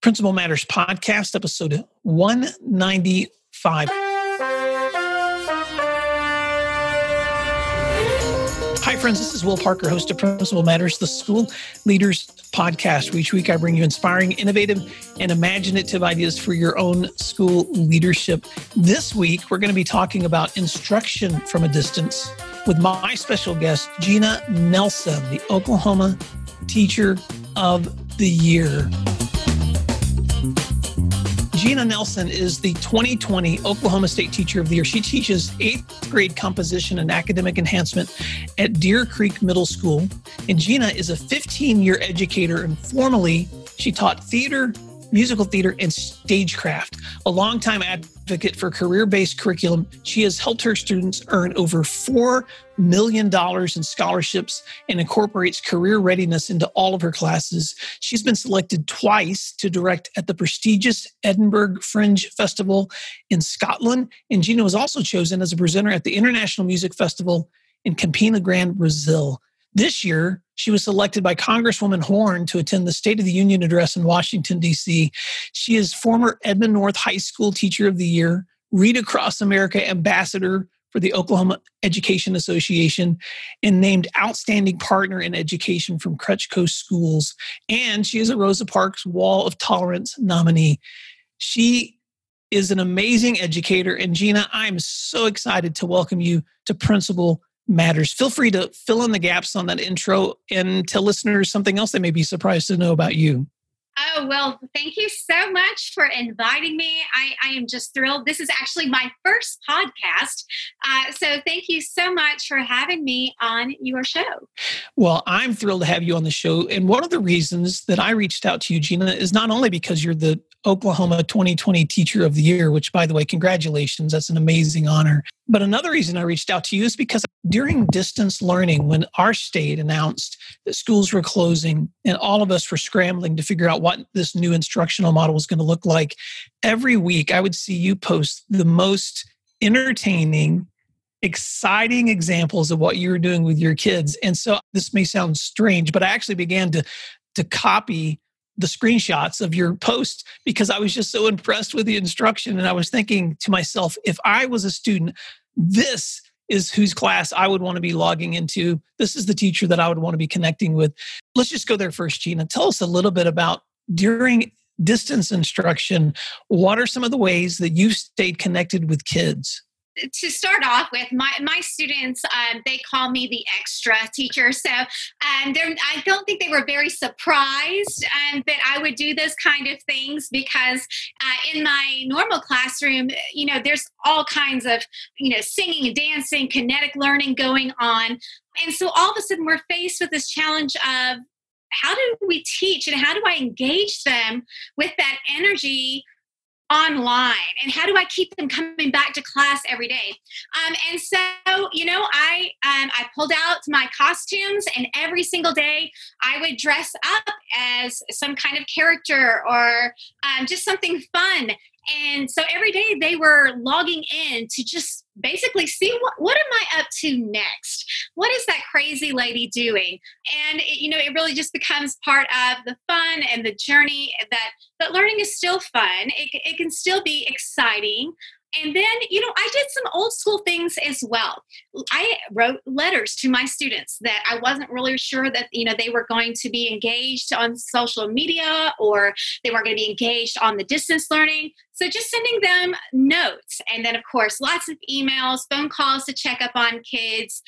Principal Matters Podcast, episode 195. Hi, friends. This is Will Parker, host of Principal Matters, the School Leaders Podcast. Each week, I bring you inspiring, innovative, and imaginative ideas for your own school leadership. This week, we're going to be talking about instruction from a distance with my special guest, Jena Nelson, the Oklahoma Teacher of the Year. Jena Nelson is the 2020 Oklahoma State Teacher of the Year. She teaches eighth grade composition and academic enhancement at Deer Creek Middle School. And Jena is a 15 year educator and formerly she taught theater, musical theater, and stagecraft. A longtime advocate for career based curriculum, she has helped her students earn over $4 million in scholarships and incorporates career readiness into all of her classes. She's been selected twice to direct at the prestigious Edinburgh Fringe Festival in Scotland. And Jena was also chosen as a presenter at the International Music Festival in Campina Grande, Brazil. This year, she was selected by Congresswoman Horn to attend the State of the Union address in Washington, D.C. She is former Edmond North High School Teacher of the Year, Read Across America Ambassador for the Oklahoma Education Association, and named Outstanding Partner in Education from Crutch Coast Schools. And she is a Rosa Parks Wall of Tolerance nominee. She is an amazing educator. And Jena, I'm so excited to welcome you to Principal matters. Feel free to fill in the gaps on that intro and tell listeners something else they may be surprised to know about you. Oh, well, thank you so much for inviting me. I, I am just thrilled. This is actually my first podcast. Uh, so thank you so much for having me on your show. Well, I'm thrilled to have you on the show. And one of the reasons that I reached out to you, Jena, is not only because you're the Oklahoma 2020 Teacher of the Year, which, by the way, congratulations. That's an amazing honor. But another reason I reached out to you is because during distance learning, when our state announced that schools were closing and all of us were scrambling to figure out what this new instructional model was going to look like, every week I would see you post the most entertaining, exciting examples of what you were doing with your kids. And so this may sound strange, but I actually began to to copy the screenshots of your post because I was just so impressed with the instruction. And I was thinking to myself, if I was a student, this is whose class I would want to be logging into. This is the teacher that I would want to be connecting with. Let's just go there first, Jena. Tell us a little bit about during distance instruction, what are some of the ways that you've stayed connected with kids? to start off with, my my students um, they call me the extra teacher. So um, I don't think they were very surprised um, that I would do those kind of things because uh, in my normal classroom, you know, there's all kinds of you know singing and dancing, kinetic learning going on, and so all of a sudden we're faced with this challenge of how do we teach and how do I engage them with that energy online? And how do i keep them coming back to class every day? Um, and so you know i um, i pulled out my costumes and every single day i would dress up as some kind of character or um, just something fun. And so every day they were logging in to just basically see what, what am I up to next? What is that crazy lady doing? And it, you know, it really just becomes part of the fun and the journey that, that learning is still fun. It, it can still be exciting. And then, you know, I did some old school things as well. I wrote letters to my students that I wasn't really sure that, you know, they were going to be engaged on social media or they weren't going to be engaged on the distance learning. So just sending them notes. And then, of course, lots of emails, phone calls to check up on kids,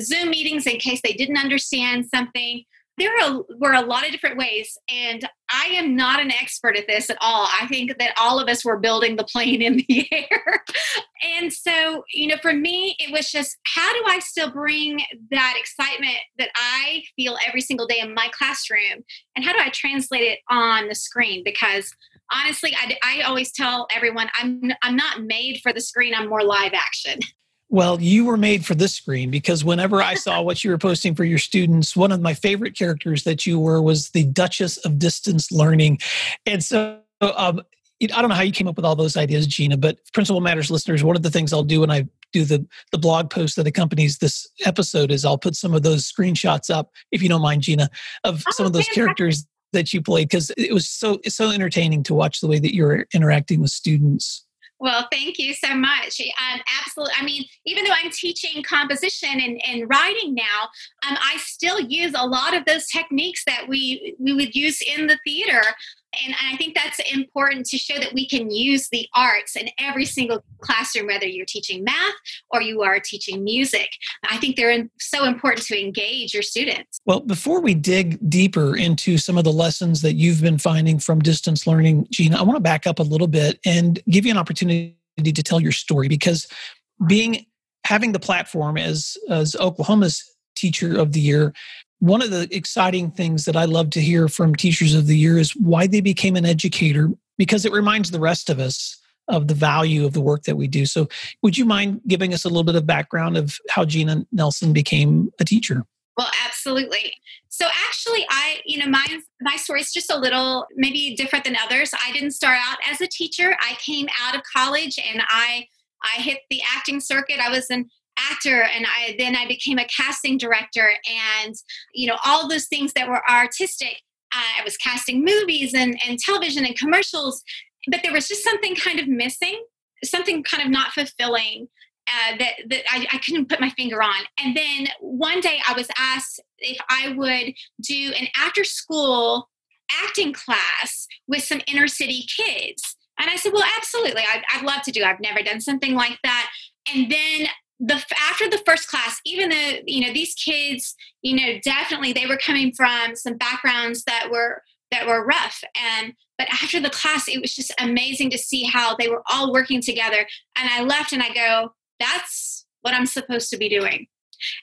Zoom meetings in case they didn't understand something. There were a lot of different ways and i am not an expert at this at all. I think that all of us were building the plane in the air. And so you know for me it was just how do i still bring that excitement that i feel every single day in my classroom? And how do i translate it on the screen? Because honestly i, I always tell everyone i'm i'm not made for the screen i'm more live action Well, you were made for this screen because whenever I saw what you were posting for your students, one of my favorite characters that you were was the Duchess of Distance Learning. And so um, I don't know how you came up with all those ideas, Jena, but Principal Matters listeners, one of the things I'll do when I do the, the blog post that accompanies this episode is I'll put some of those screenshots up, if you don't mind, Jena, of oh, some of those characters that you played because it was so so entertaining to watch the way that you were interacting with students. Well, thank you so much. Um, absolutely. I mean, even though I'm teaching composition and, and writing now, um, I still use a lot of those techniques that we we would use in the theater and I think that's important to show that we can use the arts in every single classroom, whether you're teaching math or you are teaching music. I think they're so important to engage your students. Well, before we dig deeper into some of the lessons that you've been finding from distance learning, Jena, I want to back up a little bit and give you an opportunity to tell your story because being having the platform as as Oklahoma's teacher of the year one of the exciting things that I love to hear from teachers of the year is why they became an educator because it reminds the rest of us of the value of the work that we do. So, would you mind giving us a little bit of background of how Jena Nelson became a teacher? Well, absolutely. So actually, I, you know, my my story is just a little maybe different than others. I didn't start out as a teacher. I came out of college and I I hit the acting circuit. I was an actor and I then I became a casting director and you know all those things that were artistic. Uh, I was casting movies and, and television and commercials, but there was just something kind of missing, something kind of not fulfilling uh, that, that I, I, couldn't put my finger on. And then one day I was asked if I would do an after school acting class with some inner city kids. And I said, well, absolutely. I'd, I'd love to do. I've never done something like that. And then the after the first class even though you know these kids you know definitely they were coming from some backgrounds that were that were rough. And but after the class it was just amazing to see how they were all working together. And i left and i go that's what i'm supposed to be doing.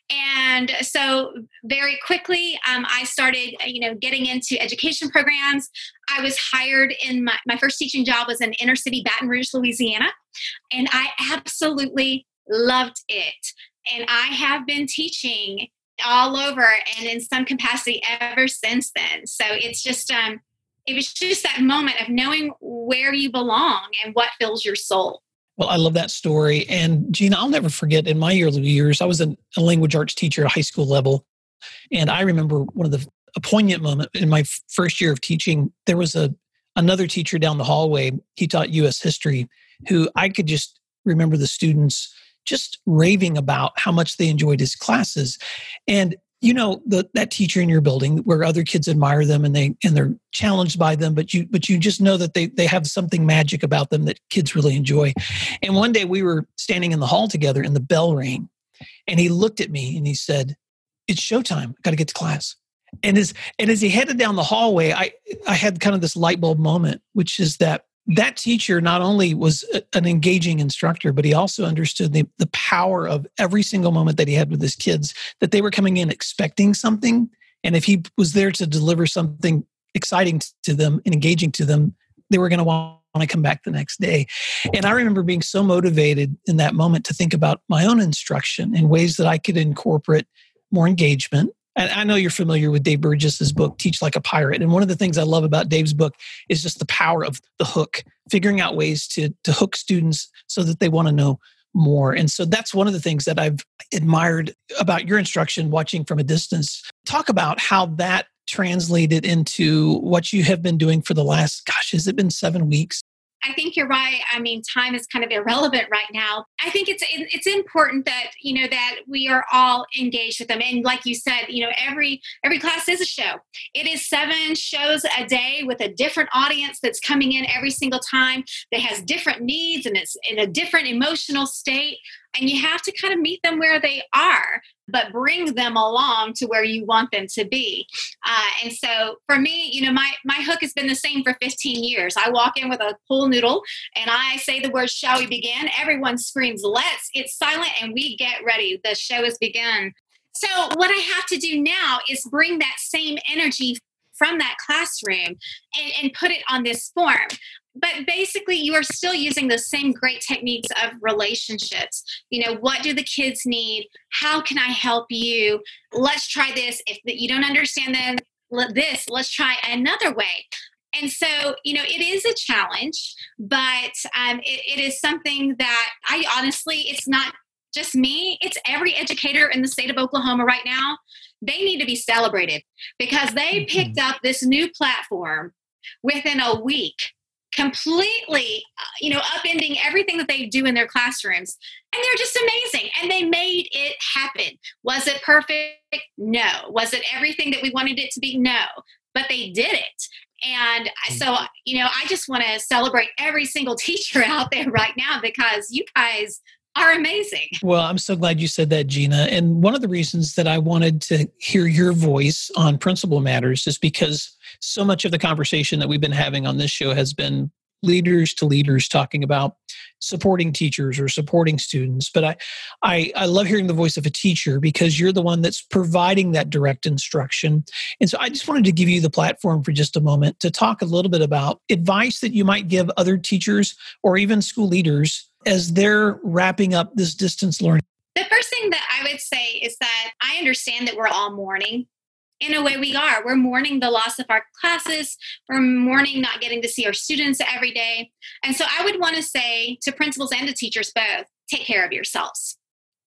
And so very quickly um, i started you know getting into education programs. I was hired in my, my first teaching job was in inner city baton rouge louisiana. And i absolutely loved it. And I have been teaching all over and in some capacity ever since then. So it's just um it was just that moment of knowing where you belong and what fills your soul. Well, I love that story. And Jena, I'll never forget in my early years, I was a language arts teacher at high school level. And I remember one of the a poignant moment in my first year of teaching, there was a another teacher down the hallway. He taught US history who I could just remember the students just raving about how much they enjoyed his classes. And you know the, that teacher in your building where other kids admire them and they and they're challenged by them but you but you just know that they they have something magic about them that kids really enjoy. And one day we were standing in the hall together and the bell rang and he looked at me and he said it's showtime. Got to get to class. And as and as he headed down the hallway i i had kind of this light bulb moment which is that that teacher not only was an engaging instructor, but he also understood the, the power of every single moment that he had with his kids, that they were coming in expecting something. And if he was there to deliver something exciting to them and engaging to them, they were going to want to come back the next day. And I remember being so motivated in that moment to think about my own instruction in ways that I could incorporate more engagement I know you're familiar with Dave Burgess's book, Teach Like a Pirate. And one of the things I love about Dave's book is just the power of the hook, figuring out ways to, to hook students so that they want to know more. And so that's one of the things that I've admired about your instruction, watching from a distance. Talk about how that translated into what you have been doing for the last, gosh, has it been seven weeks? I think you're right. I mean, time is kind of irrelevant right now. I think it's it's important that you know that we are all engaged with them. And like you said, you know, every every class is a show. It is seven shows a day with a different audience that's coming in every single time that has different needs and it's in a different emotional state and you have to kind of meet them where they are but bring them along to where you want them to be. Uh, and so for me you know my my hook has been the same for 15 years. I walk in with a pool noodle and i say the word shall we begin? Everyone screams let's. It's silent and we get ready. The show has begun. So what i have to do now is bring that same energy from that classroom and, and put it on this form but basically you are still using the same great techniques of relationships. You know what do the kids need? How can i help you? Let's try this. If you don't understand them this let's try another way. And so you know it is a challenge but um, it, it is something that i honestly it's not just me, it's every educator in the state of Oklahoma right now. They need to be celebrated because they mm-hmm. picked up this new platform within a week completely uh, you know upending everything that they do in their classrooms. And they're just amazing. And they made it happen. Was it perfect? No. Was it everything that we wanted it to be? No. But they did it. And so mm-hmm. you know i just want to celebrate every single teacher out there right now because you guys are amazing. Well, I'm so glad you said that, Jena. And one of the reasons that I wanted to hear your voice on Principal Matters is because so much of the conversation that we've been having on this show has been leaders to leaders talking about supporting teachers or supporting students. But I, I i love hearing the voice of a teacher because you're the one that's providing that direct instruction. And so i just wanted to give you the platform for just a moment to talk a little bit about advice that you might give other teachers or even school leaders as they're wrapping up this distance learning. The first thing that i would say is that i understand that we're all mourning in a way we are. We're mourning the loss of our classes. We're mourning not getting to see our students every day. And so i would want to say to principals and to teachers both take care of yourselves.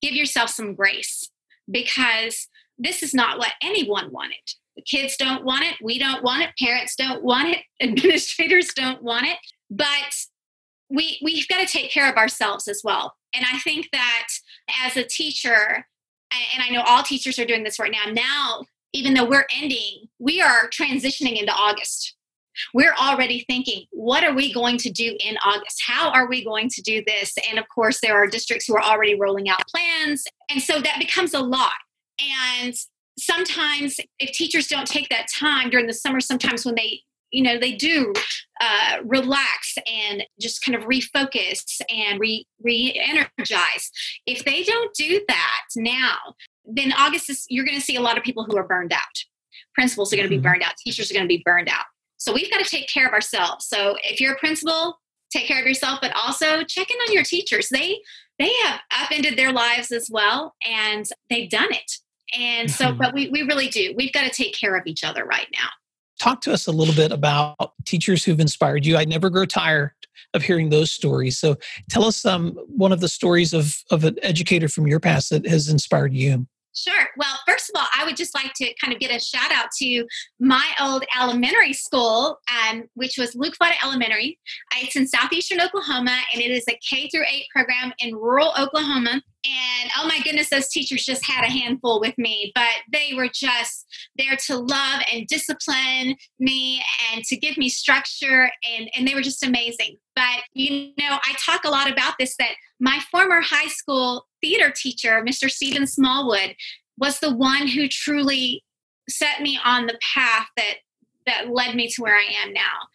Give yourself some grace because this is not what anyone wanted. The kids don't want it. We don't want it. Parents don't want it. Administrators don't want it. But we we've got to take care of ourselves as well. And i think that as a teacher and i know all teachers are doing this right now now even though we're ending, we are transitioning into August. We're already thinking, what are we going to do in August? How are we going to do this? And of course, there are districts who are already rolling out plans. And so that becomes a lot. And sometimes, if teachers don't take that time during the summer, sometimes when they you know they do uh, relax and just kind of refocus and re re-energize if they don't do that now then August is you're going to see a lot of people who are burned out. Principals are going to be mm-hmm. burned out. Teachers are going to be burned out. So we've got to take care of ourselves. So if you're a principal, take care of yourself, but also check in on your teachers. They they have upended their lives as well, and they've done it. And so, mm-hmm. but we we really do. We've got to take care of each other right now. Talk to us a little bit about teachers who've inspired you. I never grow tired of hearing those stories. So tell us um, one of the stories of, of an educator from your past that has inspired you. Sure. Well, first of all, I would just like to kind of get a shout out to my old elementary school, um, which was Lukfata Elementary. It's in southeastern Oklahoma, and it is a K through 8 program in rural Oklahoma. And oh my goodness, those teachers just had a handful with me, but they were just there to love and discipline me and to give me structure, and, and they were just amazing. But you know, I talk a lot about this that my former high school theater teacher, Mr. Stephen Smallwood, was the one who truly set me on the path that that led me to where I am now.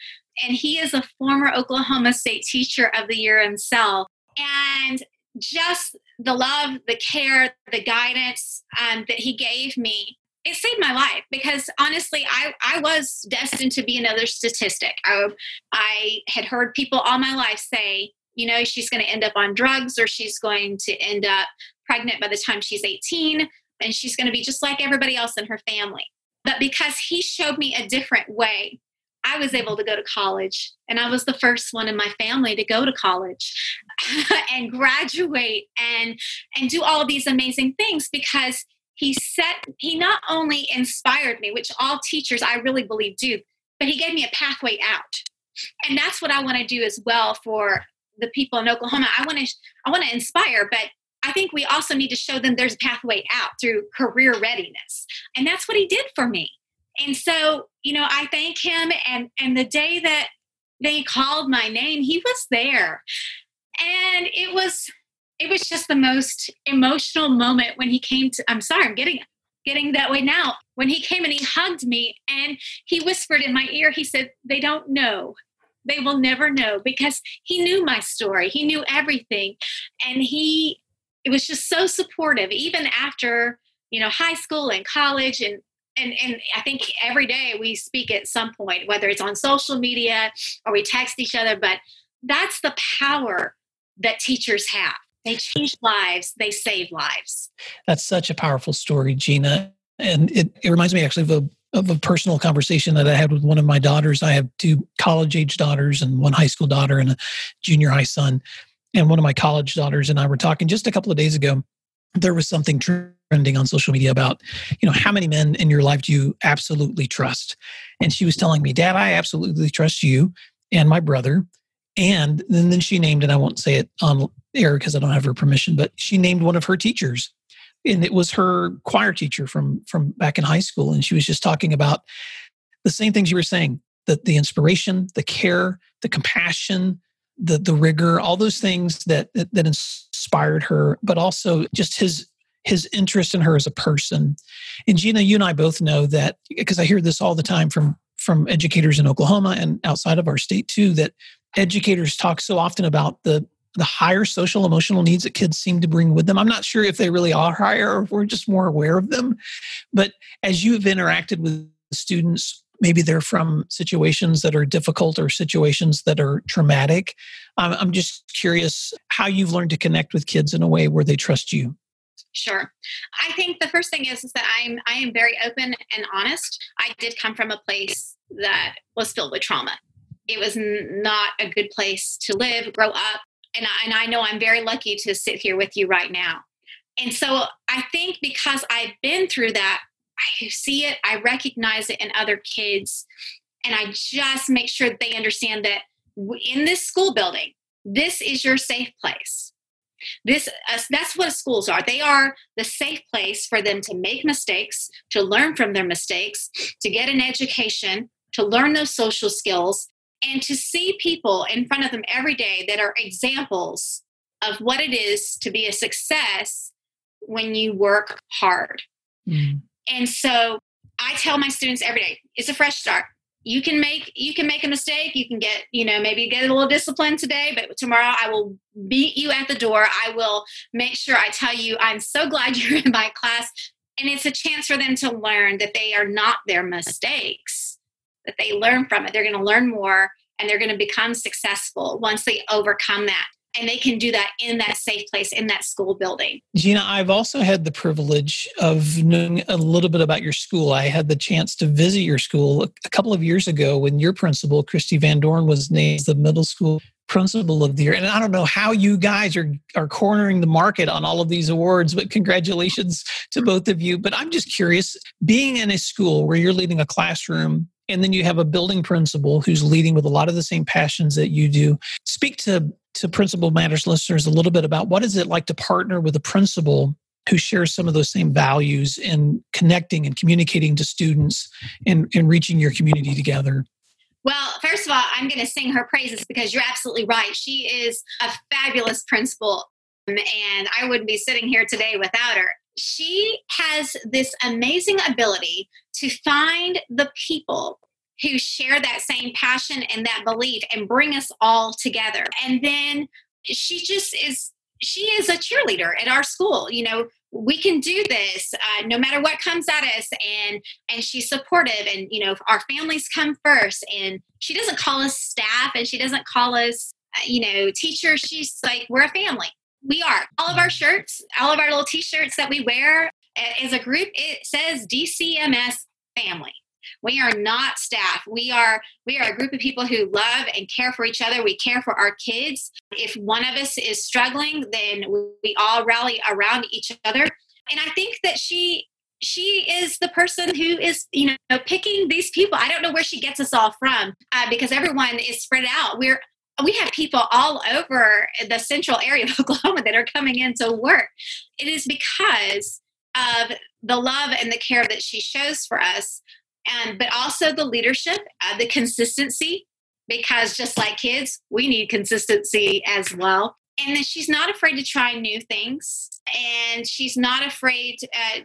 And he is a former Oklahoma State Teacher of the Year himself. And just the love, the care, the guidance um, that he gave me, it saved my life because honestly, I, I was destined to be another statistic. I, I had heard people all my life say, you know, she's going to end up on drugs or she's going to end up pregnant by the time she's 18 and she's going to be just like everybody else in her family. But because he showed me a different way, I was able to go to college and I was the first one in my family to go to college and graduate and and do all these amazing things because he set he not only inspired me which all teachers I really believe do but he gave me a pathway out and that's what I want to do as well for the people in Oklahoma. I want to I want to inspire, but I think we also need to show them there's a pathway out through career readiness. And that's what he did for me. And so, you know, I thank him and and the day that they called my name, he was there. And it was it was just the most emotional moment when he came to I'm sorry, I'm getting getting that way now. When he came and he hugged me and he whispered in my ear, he said, They don't know they will never know because he knew my story. He knew everything. And he it was just so supportive even after, you know, high school and college and and and I think every day we speak at some point whether it's on social media or we text each other but that's the power that teachers have. They change lives, they save lives. That's such a powerful story, Jena. And it, it reminds me actually of a of a personal conversation that I had with one of my daughters. I have two college age daughters and one high school daughter and a junior high son. and one of my college daughters and I were talking just a couple of days ago. There was something trending on social media about, you know, how many men in your life do you absolutely trust? And she was telling me, Dad, I absolutely trust you and my brother. And then, she named, and I won't say it on air because I don't have her permission, but she named one of her teachers. And it was her choir teacher from from back in high school. And she was just talking about the same things you were saying the, the inspiration, the care, the compassion, the the rigor, all those things that, that that inspired her, but also just his his interest in her as a person. And Jena, you and I both know that because I hear this all the time from from educators in Oklahoma and outside of our state too, that educators talk so often about the the higher social emotional needs that kids seem to bring with them. I'm not sure if they really are higher or if we're just more aware of them. But as you've interacted with students maybe they're from situations that are difficult or situations that are traumatic. Um, I'm just curious how you've learned to connect with kids in a way where they trust you. Sure. I think the first thing is, is that I'm I am very open and honest. I did come from a place that was filled with trauma. It was not a good place to live, grow up, and I, and I know I'm very lucky to sit here with you right now. And so I think because I've been through that, I see it, I recognize it in other kids, and I just make sure that they understand that in this school building, this is your safe place. This uh, that's what schools are. They are the safe place for them to make mistakes, to learn from their mistakes, to get an education, to learn those social skills, and to see people in front of them every day that are examples of what it is to be a success when you work hard. Mm. And so I tell my students every day, it's a fresh start. You can make you can make a mistake. You can get, you know, maybe get a little discipline today, but tomorrow I will beat you at the door. I will make sure I tell you I'm so glad you're in my class. And it's a chance for them to learn that they are not their mistakes, that they learn from it. They're going to learn more and they're going to become successful once they overcome that and they can do that in that safe place in that school building. Jena, I've also had the privilege of knowing a little bit about your school. I had the chance to visit your school a couple of years ago when your principal, Christy Van Dorn, was named the middle school principal of the year. And I don't know how you guys are are cornering the market on all of these awards, but congratulations to both of you. But I'm just curious, being in a school where you're leading a classroom and then you have a building principal who's leading with a lot of the same passions that you do. Speak to to Principal Matters listeners a little bit about what is it like to partner with a principal who shares some of those same values in connecting and communicating to students and, and reaching your community together? Well, first of all, I'm going to sing her praises because you're absolutely right. She is a fabulous principal, and I wouldn't be sitting here today without her. She has this amazing ability to find the people who share that same passion and that belief and bring us all together. And then she just is she is a cheerleader at our school. You know, we can do this uh, no matter what comes at us and and she's supportive and you know our families come first and she doesn't call us staff and she doesn't call us uh, you know teachers she's like we're a family we are all of our shirts all of our little t-shirts that we wear as a group it says dcms family we are not staff. We are we are a group of people who love and care for each other. We care for our kids. If one of us is struggling, then we all rally around each other. And I think that she she is the person who is you know picking these people. I don't know where she gets us all from uh, because everyone is spread out. We're we have people all over the central area of Oklahoma that are coming in to work. It is because of the love and the care that she shows for us and but also the leadership, uh, the consistency, because just like kids, we need consistency as well. And then she's not afraid to try new things, and she's not afraid, uh,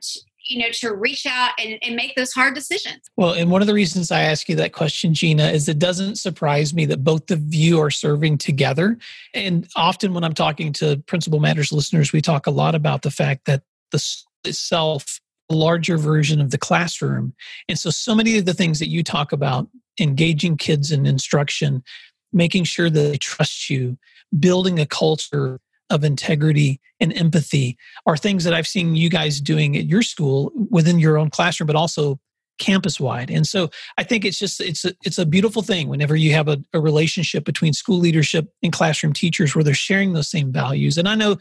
you know, to reach out and, and make those hard decisions. Well, and one of the reasons I ask you that question, Jena, is it doesn't surprise me that both of you are serving together. And often when I'm talking to Principal Matters listeners, we talk a lot about the fact that the itself larger version of the classroom. And so, so many of the things that you talk about, engaging kids in instruction, making sure that they trust you, building a culture of integrity and empathy are things that I've seen you guys doing at your school within your own classroom, but also campus wide. And so I think it's just it's a, it's a beautiful thing whenever you have a, a relationship between school leadership and classroom teachers where they're sharing those same values. And I know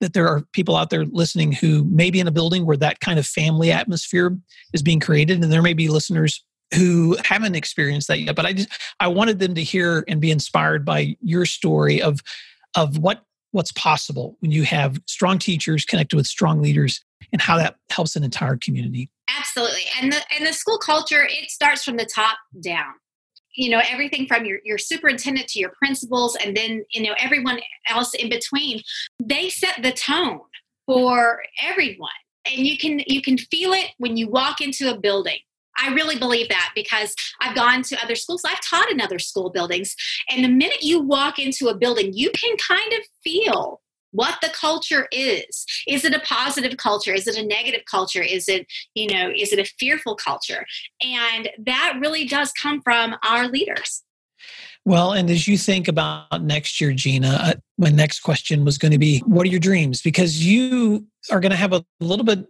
that there are people out there listening who may be in a building where that kind of family atmosphere is being created and there may be listeners who haven't experienced that yet but i just i wanted them to hear and be inspired by your story of of what what's possible when you have strong teachers connected with strong leaders and how that helps an entire community. Absolutely. And the and the school culture it starts from the top down. You know everything from your, your superintendent to your principals and then you know everyone else in between they set the tone for everyone. And you can you can feel it when you walk into a building I really believe that because I've gone to other schools. I've taught in other school buildings. And the minute you walk into a building, you can kind of feel what the culture is. Is it a positive culture? Is it a negative culture? Is it you know is it a fearful culture? And that really does come from our leaders. Well and as you think about next year jena uh, my next question was going to be what are your dreams? Because you are going to have a little bit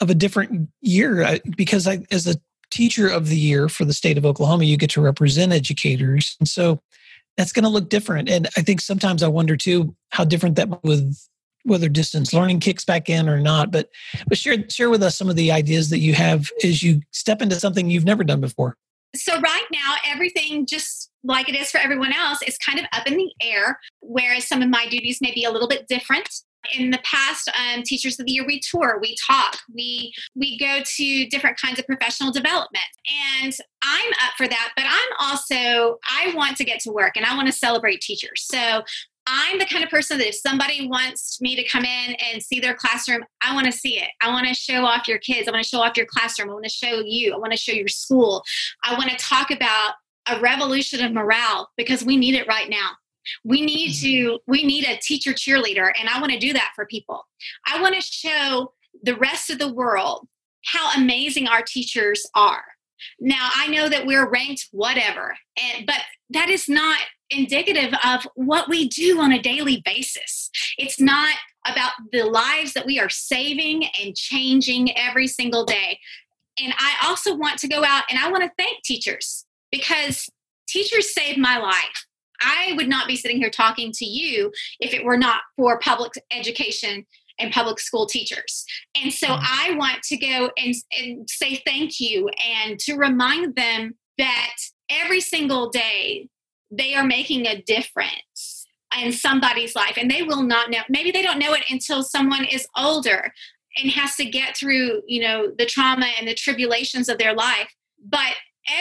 of a different year uh, because I, as a teacher of the year for the state of oklahoma you get to represent educators and so that's going to look different. And I think sometimes I wonder too how different that with whether distance learning kicks back in or not. But but share share with us some of the ideas that you have as you step into something you've never done before. So right now, everything just like it is for everyone else is kind of up in the air. Whereas some of my duties may be a little bit different in the past um, teachers of the year we tour we talk we we go to different kinds of professional development and i'm up for that but i'm also i want to get to work and i want to celebrate teachers so I'm the kind of person that if somebody wants me to come in and see their classroom, I want to see it. I want to show off your kids. I want to show off your classroom. I want to show you. I want to show your school. I want to talk about a revolution of morale because we need it right now. We need to, we need a teacher cheerleader, and I want to do that for people. I want to show the rest of the world how amazing our teachers are. Now, I know that we're ranked whatever, and, but that is not indicative of what we do on a daily basis. It's not about the lives that we are saving and changing every single day. And I also want to go out and I want to thank teachers because teachers saved my life. I would not be sitting here talking to you if it were not for public education and public school teachers. And so mm-hmm. I want to go and, and say thank you and to remind them that every single day they are making a difference in somebody's life and they will not know maybe they don't know it until someone is older and has to get through you know the trauma and the tribulations of their life but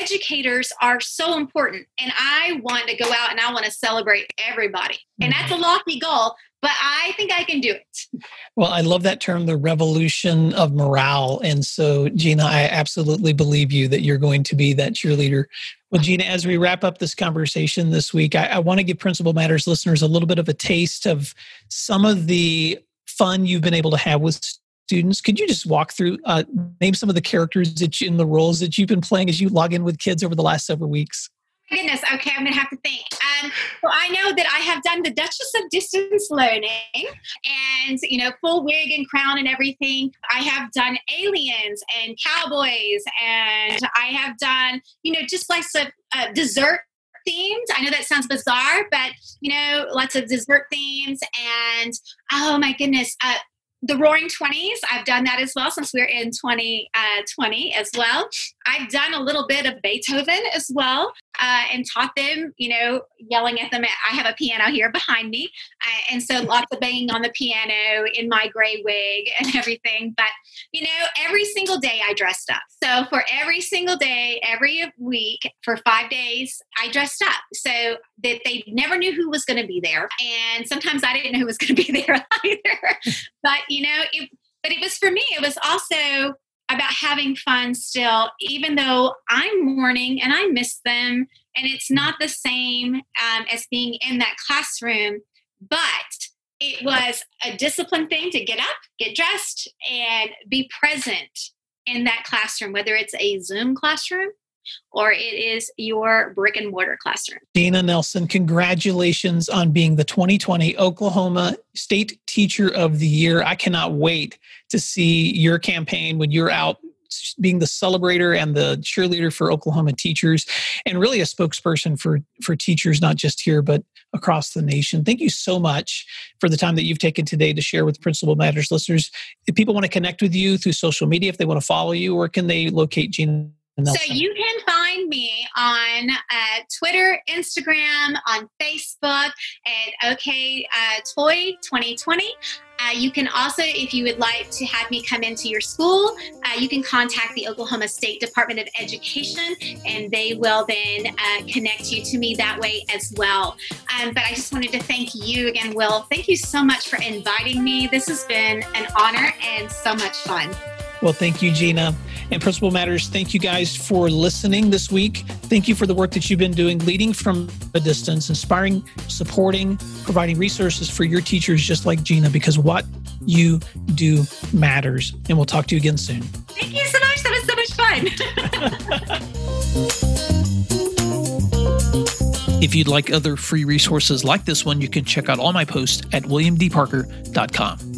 educators are so important and i want to go out and i want to celebrate everybody. And that's a mm-hmm. lofty goal but i think i can do it. Well i love that term the revolution of morale. And so jena i absolutely believe you that you're going to be that cheerleader. Well jena as we wrap up this conversation this week i, I want to give principal matters listeners a little bit of a taste of some of the fun you've been able to have with students. Could you just walk through, uh, name some of the characters that you, in the roles that you've been playing as you log in with kids over the last several weeks? My goodness. Okay, I'm going to have to think. Um, well, I know that I have done the Duchess of Distance Learning and, you know, full wig and crown and everything. I have done aliens and cowboys and I have done, you know, just like some uh, dessert themes. I know that sounds bizarre, but you know, lots of dessert themes and oh my goodness, uh, the Roaring Twenties, I've done that as well since we're in 2020 uh, as well. I've done a little bit of Beethoven as well uh, and taught them, you know, yelling at them. I have a piano here behind me. Uh, and so lots of banging on the piano in my gray wig and everything. But, you know, every single day I dressed up. So for every single day, every week, for five days, I dressed up so that they never knew who was going to be there. And sometimes I didn't know who was going to be there either. but, you know, it, but it was for me, it was also about having fun still, even though I'm mourning and I miss them. And it's not the same um, as being in that classroom, but it was a discipline thing to get up, get dressed, and be present in that classroom, whether it's a Zoom classroom or it is your brick and mortar classroom. Dana Nelson, congratulations on being the 2020 Oklahoma State Teacher of the Year. I cannot wait to see your campaign when you're out being the celebrator and the cheerleader for Oklahoma teachers, and really a spokesperson for for teachers, not just here but across the nation. Thank you so much for the time that you've taken today to share with Principal Matters listeners. If people want to connect with you through social media, if they want to follow you, where can they locate Jena? So you can find me on uh, Twitter, Instagram, on Facebook at OK uh, Toy 2020. Uh, you can also, if you would like to have me come into your school, uh, you can contact the Oklahoma State Department of Education and they will then uh, connect you to me that way as well. Um, but I just wanted to thank you again, Will. Thank you so much for inviting me. This has been an honor and so much fun. Well, thank you, Jena. And Principal Matters, thank you guys for listening this week. Thank you for the work that you've been doing, leading from a distance, inspiring, supporting, providing resources for your teachers just like Jena, because what you do matters. And we'll talk to you again soon. Thank you so much. That was so much fun. if you'd like other free resources like this one, you can check out all my posts at williamdparker.com.